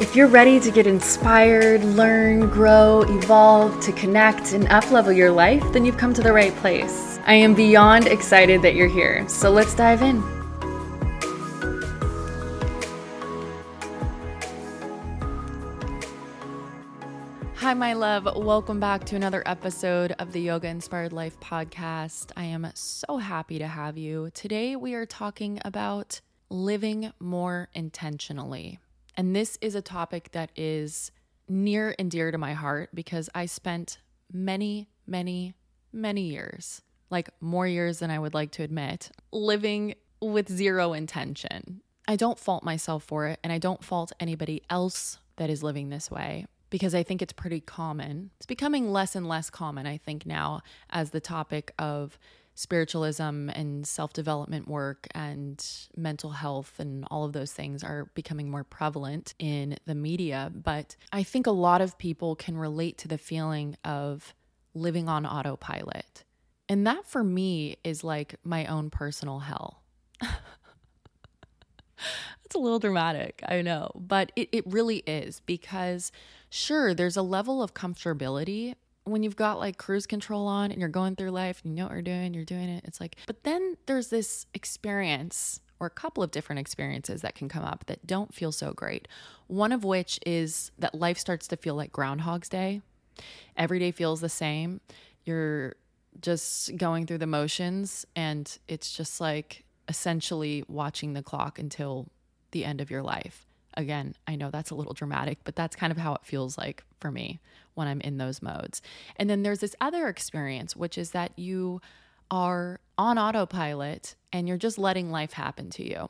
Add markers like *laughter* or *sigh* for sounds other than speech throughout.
If you're ready to get inspired, learn, grow, evolve, to connect, and uplevel your life, then you've come to the right place. I am beyond excited that you're here, so let's dive in. Hi, my love. Welcome back to another episode of the Yoga Inspired Life podcast. I am so happy to have you. Today, we are talking about living more intentionally. And this is a topic that is near and dear to my heart because I spent many, many, many years, like more years than I would like to admit, living with zero intention. I don't fault myself for it, and I don't fault anybody else that is living this way because I think it's pretty common. It's becoming less and less common, I think, now as the topic of spiritualism and self development work and mental health and all of those things are becoming more prevalent in the media. But I think a lot of people can relate to the feeling of living on autopilot. And that for me is like my own personal hell. *laughs* It's a little dramatic, I know, but it, it really is because, sure, there's a level of comfortability when you've got like cruise control on and you're going through life and you know what you're doing, you're doing it. It's like, but then there's this experience or a couple of different experiences that can come up that don't feel so great. One of which is that life starts to feel like Groundhog's Day. Every day feels the same. You're just going through the motions, and it's just like essentially watching the clock until the end of your life. Again, I know that's a little dramatic, but that's kind of how it feels like for me when I'm in those modes. And then there's this other experience, which is that you are on autopilot and you're just letting life happen to you.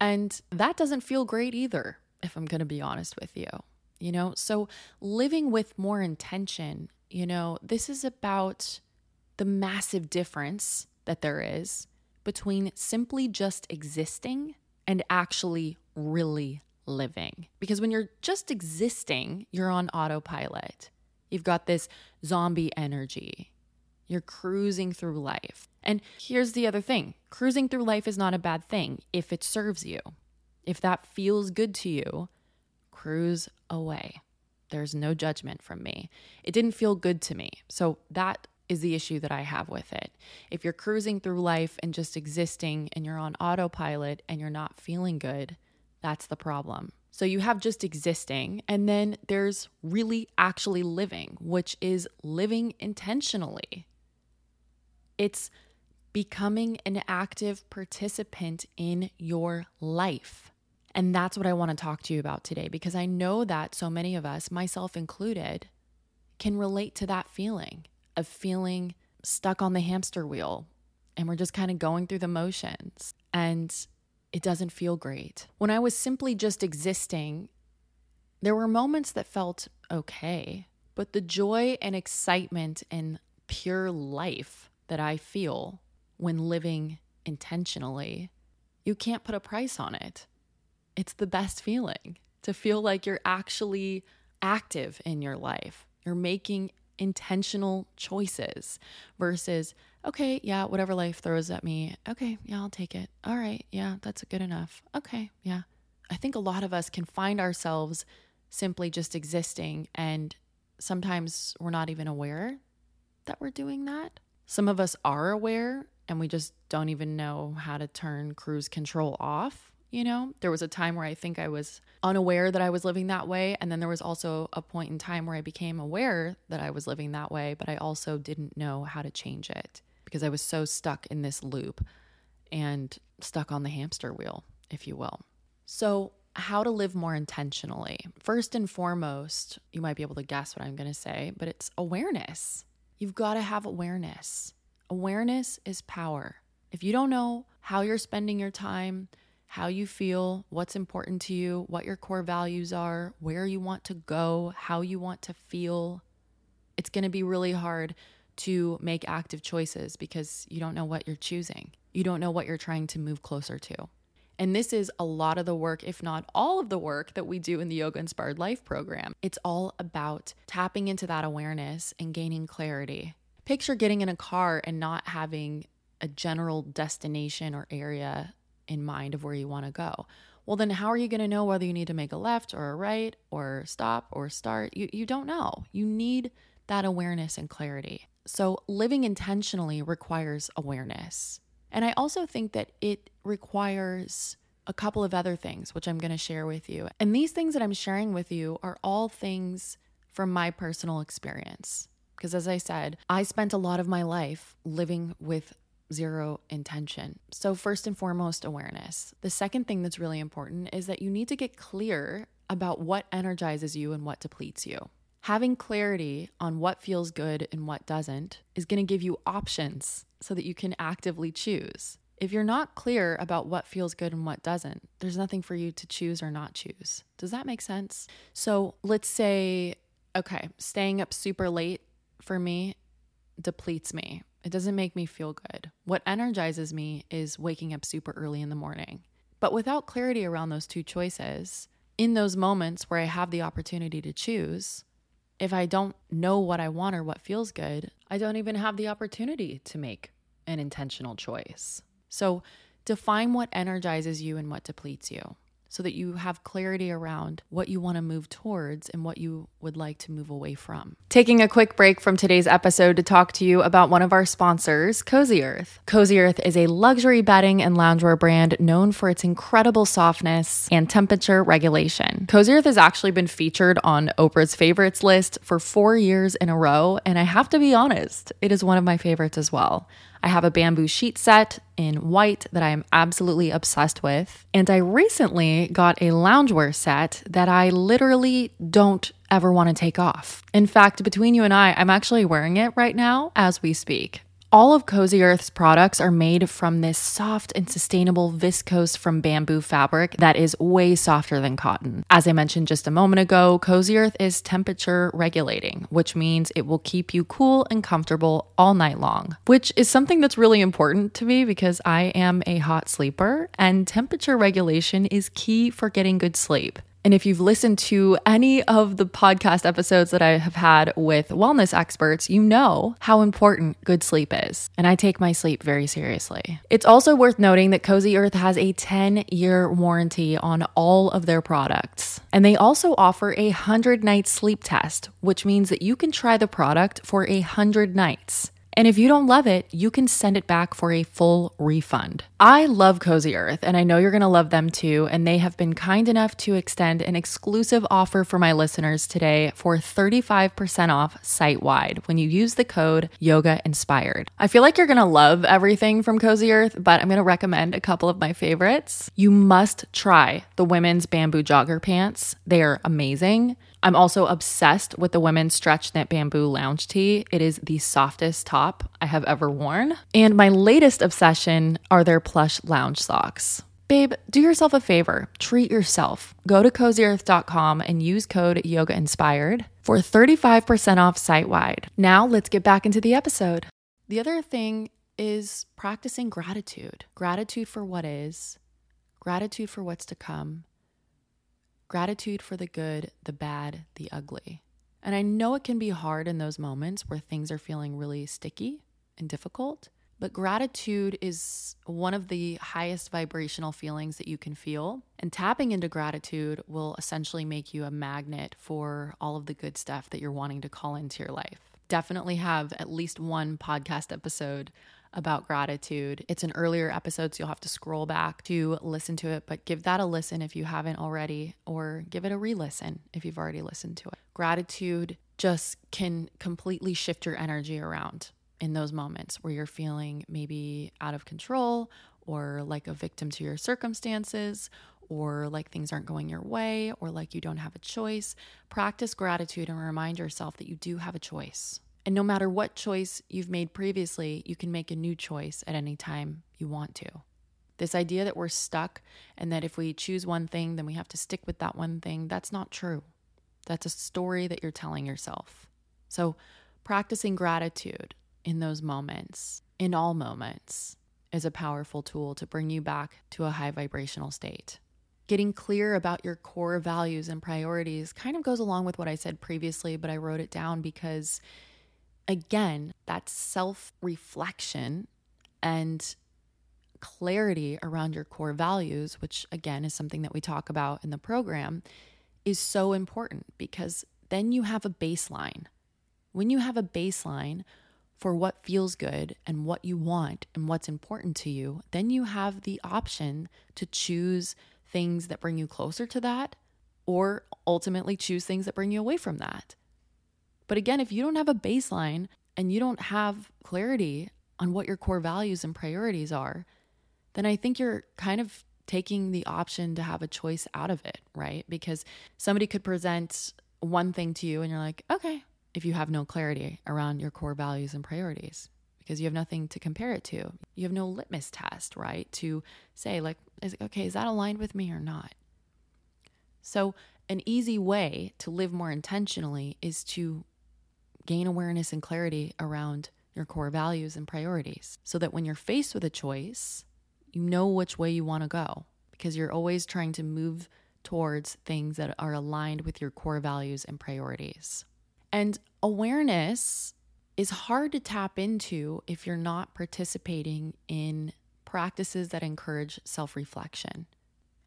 And that doesn't feel great either, if I'm going to be honest with you. You know, so living with more intention, you know, this is about the massive difference that there is between simply just existing and actually really living. Because when you're just existing, you're on autopilot. You've got this zombie energy. You're cruising through life. And here's the other thing cruising through life is not a bad thing if it serves you. If that feels good to you, cruise away. There's no judgment from me. It didn't feel good to me. So that is the issue that I have with it. If you're cruising through life and just existing and you're on autopilot and you're not feeling good, that's the problem. So you have just existing, and then there's really actually living, which is living intentionally. It's becoming an active participant in your life. And that's what I want to talk to you about today because I know that so many of us, myself included, can relate to that feeling of feeling stuck on the hamster wheel and we're just kind of going through the motions. And it doesn't feel great. When I was simply just existing, there were moments that felt okay, but the joy and excitement and pure life that I feel when living intentionally, you can't put a price on it. It's the best feeling to feel like you're actually active in your life. You're making intentional choices versus okay, yeah, whatever life throws at me, okay, yeah, I'll take it. All right, yeah, that's good enough. Okay, yeah. I think a lot of us can find ourselves simply just existing, and sometimes we're not even aware that we're doing that. Some of us are aware, and we just don't even know how to turn cruise control off. You know, there was a time where I think I was unaware that I was living that way. And then there was also a point in time where I became aware that I was living that way, but I also didn't know how to change it because I was so stuck in this loop and stuck on the hamster wheel, if you will. So, how to live more intentionally. First and foremost, you might be able to guess what I'm going to say, but it's awareness. You've got to have awareness. Awareness is power. If you don't know how you're spending your time, how you feel, what's important to you, what your core values are, where you want to go, how you want to feel, it's going to be really hard to make active choices because you don't know what you're choosing. You don't know what you're trying to move closer to. And this is a lot of the work, if not all of the work, that we do in the Yoga Inspired Life program. It's all about tapping into that awareness and gaining clarity. Picture getting in a car and not having a general destination or area in mind of where you want to go. Well, then how are you going to know whether you need to make a left or a right or stop or start? You, you don't know. You need that awareness and clarity. So, living intentionally requires awareness. And I also think that it requires a couple of other things, which I'm going to share with you. And these things that I'm sharing with you are all things from my personal experience. Because as I said, I spent a lot of my life living with zero intention. So, first and foremost, awareness. The second thing that's really important is that you need to get clear about what energizes you and what depletes you. Having clarity on what feels good and what doesn't is going to give you options so that you can actively choose. If you're not clear about what feels good and what doesn't, there's nothing for you to choose or not choose. Does that make sense? So let's say, okay, staying up super late for me depletes me. It doesn't make me feel good. What energizes me is waking up super early in the morning. But without clarity around those two choices, in those moments where I have the opportunity to choose, if I don't know what I want or what feels good, I don't even have the opportunity to make an intentional choice. So define what energizes you and what depletes you so that you have clarity around what you want to move towards and what you would like to move away from. Taking a quick break from today's episode to talk to you about one of our sponsors, Cozy Earth. Cozy Earth is a luxury bedding and loungewear brand known for its incredible softness and temperature regulation. Cozy Earth has actually been featured on Oprah's favorites list for four years in a row, and I have to be honest, it is one of my favorites as well. I have a bamboo sheet set in white that I am absolutely obsessed with. And I recently got a loungewear set that I literally don't ever want to take off. In fact, between you and I, I'm actually wearing it right now as we speak. All of Cozy Earth's products are made from this soft and sustainable viscose from bamboo fabric that is way softer than cotton. As I mentioned just a moment ago, Cozy Earth is temperature regulating, which means it will keep you cool and comfortable all night long, which is something that's really important to me because I am a hot sleeper and temperature regulation is key for getting good sleep. And if you've listened to any of the podcast episodes that I have had with wellness experts, you know how important good sleep is. And I take my sleep very seriously. It's also worth noting that Cozy Earth has a 10 year warranty on all of their products. And they also offer a 100 night sleep test, which means that you can try the product for a 100 nights. And if you don't love it, you can send it back for a full refund. I love Cozy Earth, and I know you're to love them too. And they have been kind enough to extend an exclusive offer for my listeners today for 35% off site wide when you use the code Yoga Inspired. I feel like you're to love everything from Cozy Earth, but I'm to recommend a couple of my favorites. You must try the women's bamboo jogger pants, they are amazing. I'm also obsessed with the women's stretch knit bamboo lounge tee. It is the softest top I have ever worn. And my latest obsession are their plush lounge socks. Babe, do yourself a favor. Treat yourself. Go to cozyearth.com and use code yoga inspired for 35% off site wide. Now let's get back into the episode. The other thing is practicing gratitude gratitude for what is, gratitude for what's to come, gratitude for the good, the bad, the ugly. And I know it can be hard in those moments where things are feeling really sticky and difficult, but gratitude is one of the highest vibrational feelings that you can feel. And tapping into gratitude will essentially make you a magnet for all of the good stuff that you're wanting to call into your life. Definitely have at least one podcast episode about gratitude. It's an earlier episode, so you'll have to scroll back to listen to it, but give that a listen if you haven't already, or give it a re listen if you've already listened to it. Gratitude just can completely shift your energy around in those moments where you're feeling maybe out of control or like a victim to your circumstances or like things aren't going your way or like you don't have a choice. Practice gratitude and remind yourself that you do have a choice. And no matter what choice you've made previously, you can make a new choice at any time you want to. This idea that we're stuck and that if we choose one thing, then we have to stick with that one thing, that's not true. That's a story that you're telling yourself. So, practicing gratitude in those moments, in all moments, is a powerful tool to bring you back to a high vibrational state. Getting clear about your core values and priorities kind of goes along with what I said previously, but I wrote it down because, again, that self reflection and clarity around your core values, which again is something that we talk about in the program, is so important because then you have a baseline. When you have a baseline for what feels good and what you want and what's important to you, then you have the option to choose things that bring you closer to that or ultimately choose things that bring you away from that. But again, if you don't have a baseline and you don't have clarity on what your core values and priorities are, then I think you're kind of taking the option to have a choice out of it, right? Because somebody could present one thing to you and you're like, okay, if you have no clarity around your core values and priorities, because you have nothing to compare it to. You have no litmus test, right? To say, like, is, okay, is that aligned with me or not? So, an easy way to live more intentionally is to gain awareness and clarity around your core values and priorities so that when you're faced with a choice, you know which way you want to go because you're always trying to move towards things that are aligned with your core values and priorities. And awareness is hard to tap into if you're not participating in practices that encourage self reflection.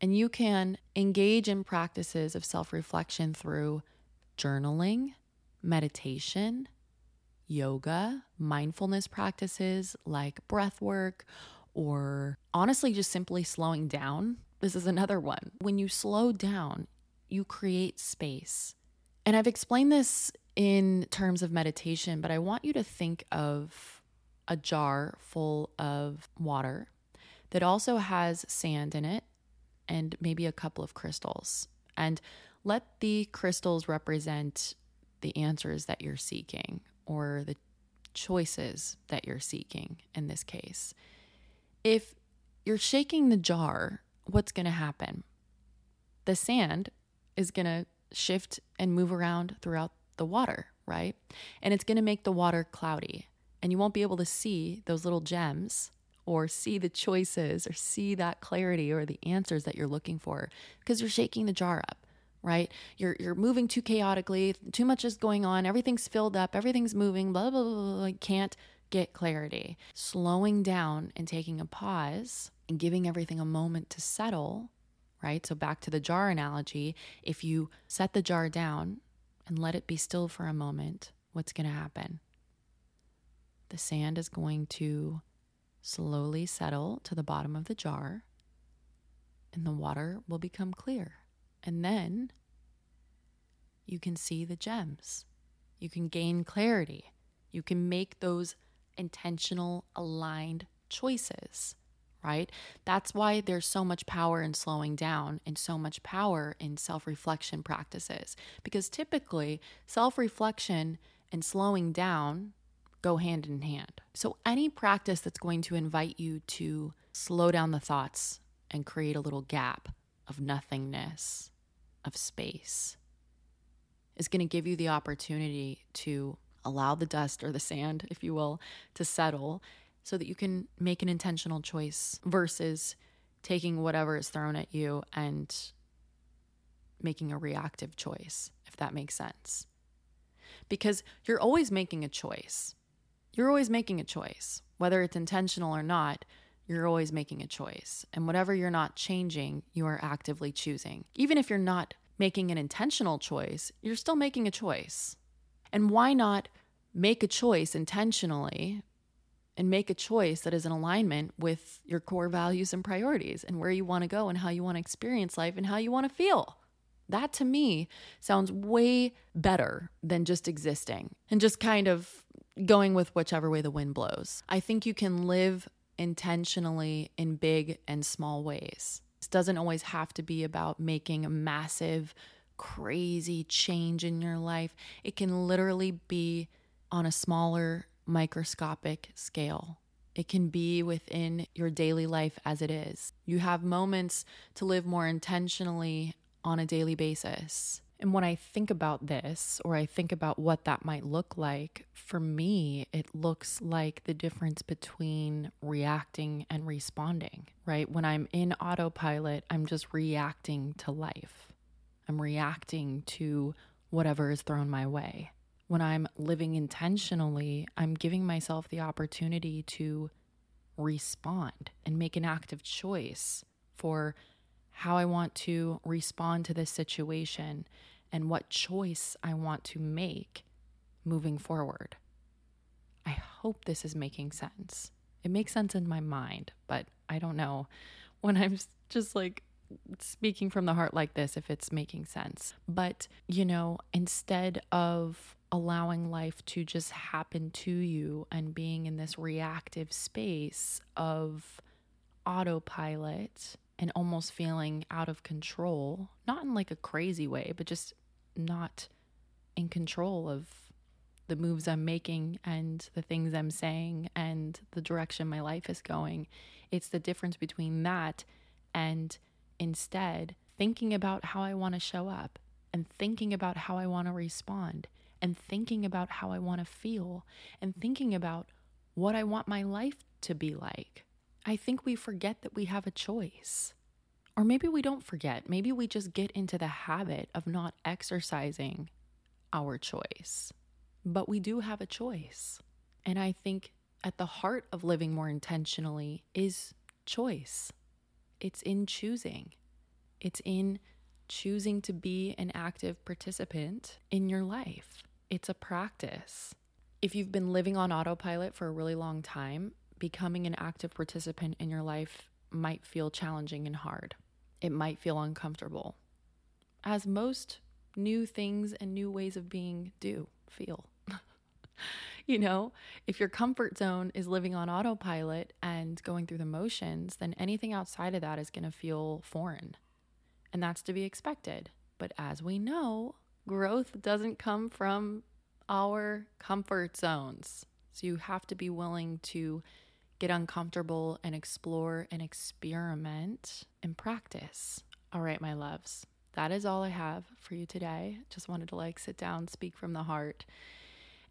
And you can engage in practices of self reflection through journaling, meditation, yoga, mindfulness practices like breath work, or honestly, just simply slowing down. This is another one. When you slow down, you create space. And I've explained this in terms of meditation, but I want you to think of a jar full of water that also has sand in it and maybe a couple of crystals. And let the crystals represent the answers that you're seeking or the choices that you're seeking in this case. If you're shaking the jar, what's going to happen? The sand is going to shift and move around throughout the water, right? And it's going to make the water cloudy. And you won't be able to see those little gems or see the choices or see that clarity or the answers that you're looking for because you're shaking the jar up right you're you're moving too chaotically too much is going on everything's filled up everything's moving blah blah blah, blah. can't get clarity slowing down and taking a pause and giving everything a moment to settle right so back to the jar analogy if you set the jar down and let it be still for a moment, what's going to happen? The sand is going to slowly settle to the bottom of the jar, and the water will become clear. And then you can see the gems. You can gain clarity. You can make those intentional, aligned choices right? That's why there's so much power in slowing down and so much power in self reflection practices. Because typically, self reflection and slowing down go hand in hand. So, any practice that's going to invite you to slow down the thoughts and create a little gap of nothingness, of space, is going to give you the opportunity to allow the dust or the sand, if you will, to settle so that you can make an intentional choice versus taking whatever is thrown at you and making a reactive choice, if that makes sense. Because you're always making a choice. You're always making a choice. Whether it's intentional or not, you're always making a choice. And whatever you're not changing, you are actively choosing. Even if you're not making an intentional choice, you're still making a choice. And why not make a choice intentionally and make a choice that is in alignment with your core values and priorities and where you want to go and how you want to experience life and how you want to feel. That to me sounds way better than just existing and just kind of going with whichever way the wind blows. I think you can live intentionally in big and small ways. This doesn't always have to be about making a massive, crazy change in your life. It can literally be on a smaller microscopic scale. It can be within your daily life as it is. You have moments to live more intentionally on a daily basis. And when I think about this, or I think about what that might look like, for me, it looks like the difference between reacting and responding, right? When I'm in autopilot, I'm just reacting to life, I'm reacting to whatever is thrown my way. When I'm living intentionally, I'm giving myself the opportunity to respond and make an active choice for how I want to respond to this situation and what choice I want to make moving forward. I hope this is making sense. It makes sense in my mind, but I don't know when I'm just like speaking from the heart like this if it's making sense. But, you know, instead of allowing life to just happen to you and being in this reactive space of autopilot, and almost feeling out of control, not in like a crazy way, but just not in control of the moves I'm making and the things I'm saying and the direction my life is going. It's the difference between that and instead thinking about how I want to show up and thinking about how I want to respond and thinking about how I want to feel and thinking about what I want my life to be like. I think we forget that we have a choice. Or maybe we don't forget. Maybe we just get into the habit of not exercising our choice. But we do have a choice. And I think at the heart of living more intentionally is choice. It's in choosing, it's in choosing to be an active participant in your life. It's a practice. If you've been living on autopilot for a really long time, becoming an active participant in your life might feel challenging and hard. It might feel uncomfortable, as most new things and new ways of being do feel. *laughs* you know, if your comfort zone is living on autopilot and going through the motions, then anything outside of that is going to feel foreign. And that's to be expected. But as we know, growth doesn't come from our comfort zones. So you have to be willing to get uncomfortable and explore and experiment and practice. All right, my loves, that is all I have for you today. Just wanted to like sit down, speak from the heart,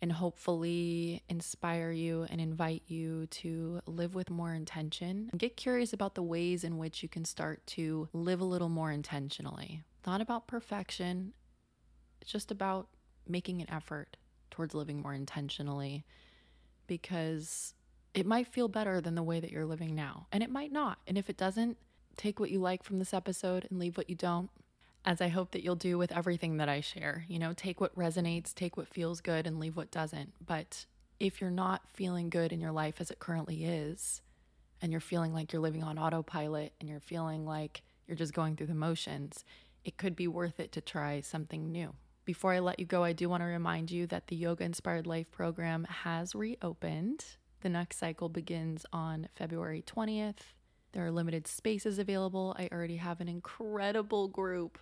and hopefully inspire you and invite you to live with more intention. Get curious about the ways in which you can start to live a little more intentionally. Not about perfection, it's just about making an effort towards living more intentionally because it might feel better than the way that you're living now. And it might not. And if it doesn't, take what you like from this episode and leave what you don't. As I hope that you'll do with everything that I share. You know, take what resonates, take what feels good, and leave what doesn't. But if you're not feeling good in your life as it currently is, and you're feeling like you're living on autopilot and you're feeling like you're just going through the motions, it could be worth it to try something new. Before I let you go, I do want to remind you that the Yoga Inspired Life program has reopened. The next cycle begins on February 20th. There are limited spaces available. I already have an incredible group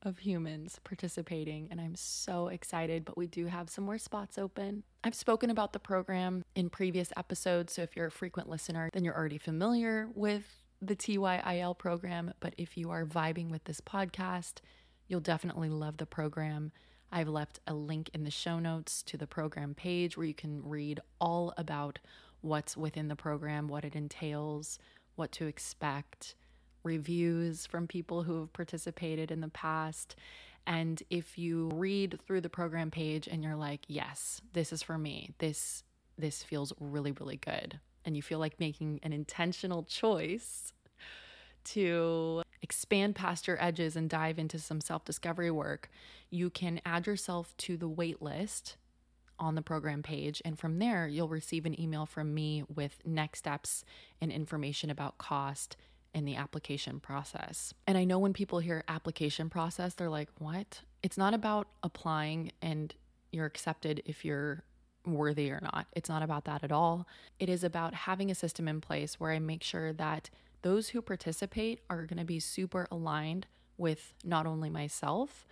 of humans participating, and I'm so excited. But we do have some more spots open. I've spoken about the program in previous episodes, so if you're a frequent listener, then you're already familiar with the TYIL program. But if you are vibing with this podcast, you'll definitely love the program. I've left a link in the show notes to the program page where you can read all about what's within the program, what it entails, what to expect, reviews from people who have participated in the past. And if you read through the program page and you're like, yes, this is for me, this this feels really, really good. And you feel like making an intentional choice to expand past your edges and dive into some self discovery work, you can add yourself to the wait list on the program page. And from there, you'll receive an email from me with next steps and information about cost and the application process. And I know when people hear application process, they're like, what? It's not about applying and you're accepted if you're worthy or not. It's not about that at all. It is about having a system in place where I make sure that those who participate are going to be super aligned with not only myself,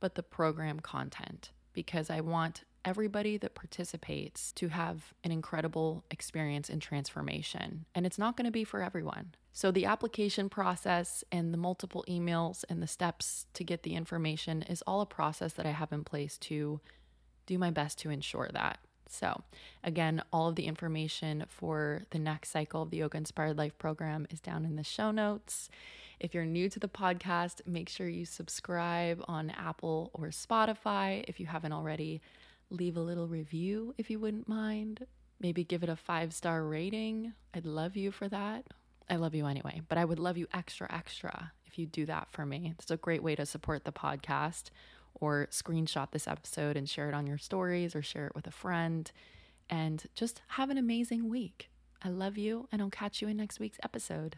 but the program content because I want everybody that participates to have an incredible experience in transformation. And it's not going to be for everyone. So, the application process and the multiple emails and the steps to get the information is all a process that I have in place to do my best to ensure that. So, again, all of the information for the next cycle of the Yoga Inspired Life program is down in the show notes. If you're new to the podcast, make sure you subscribe on Apple or Spotify. If you haven't already, leave a little review if you wouldn't mind. Maybe give it a five star rating. I'd love you for that. I love you anyway, but I would love you extra, extra if you do that for me. It's a great way to support the podcast or screenshot this episode and share it on your stories or share it with a friend. And just have an amazing week. I love you, and I'll catch you in next week's episode.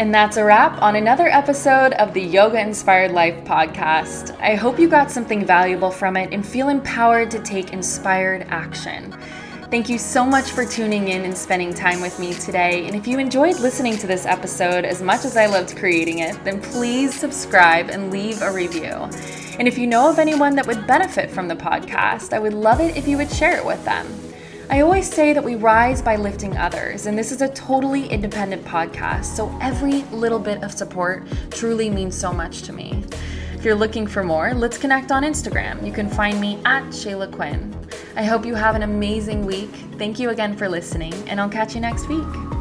And that's a wrap on another episode of the Yoga Inspired Life podcast. I hope you got something valuable from it and feel empowered to take inspired action. Thank you so much for tuning in and spending time with me today. And if you enjoyed listening to this episode as much as I loved creating it, then please subscribe and leave a review. And if you know of anyone that would benefit from the podcast, I would love it if you would share it with them. I always say that we rise by lifting others, and this is a totally independent podcast, so every little bit of support truly means so much to me. If you're looking for more, let's connect on Instagram. You can find me at Shayla Quinn. I hope you have an amazing week. Thank you again for listening, and I'll catch you next week.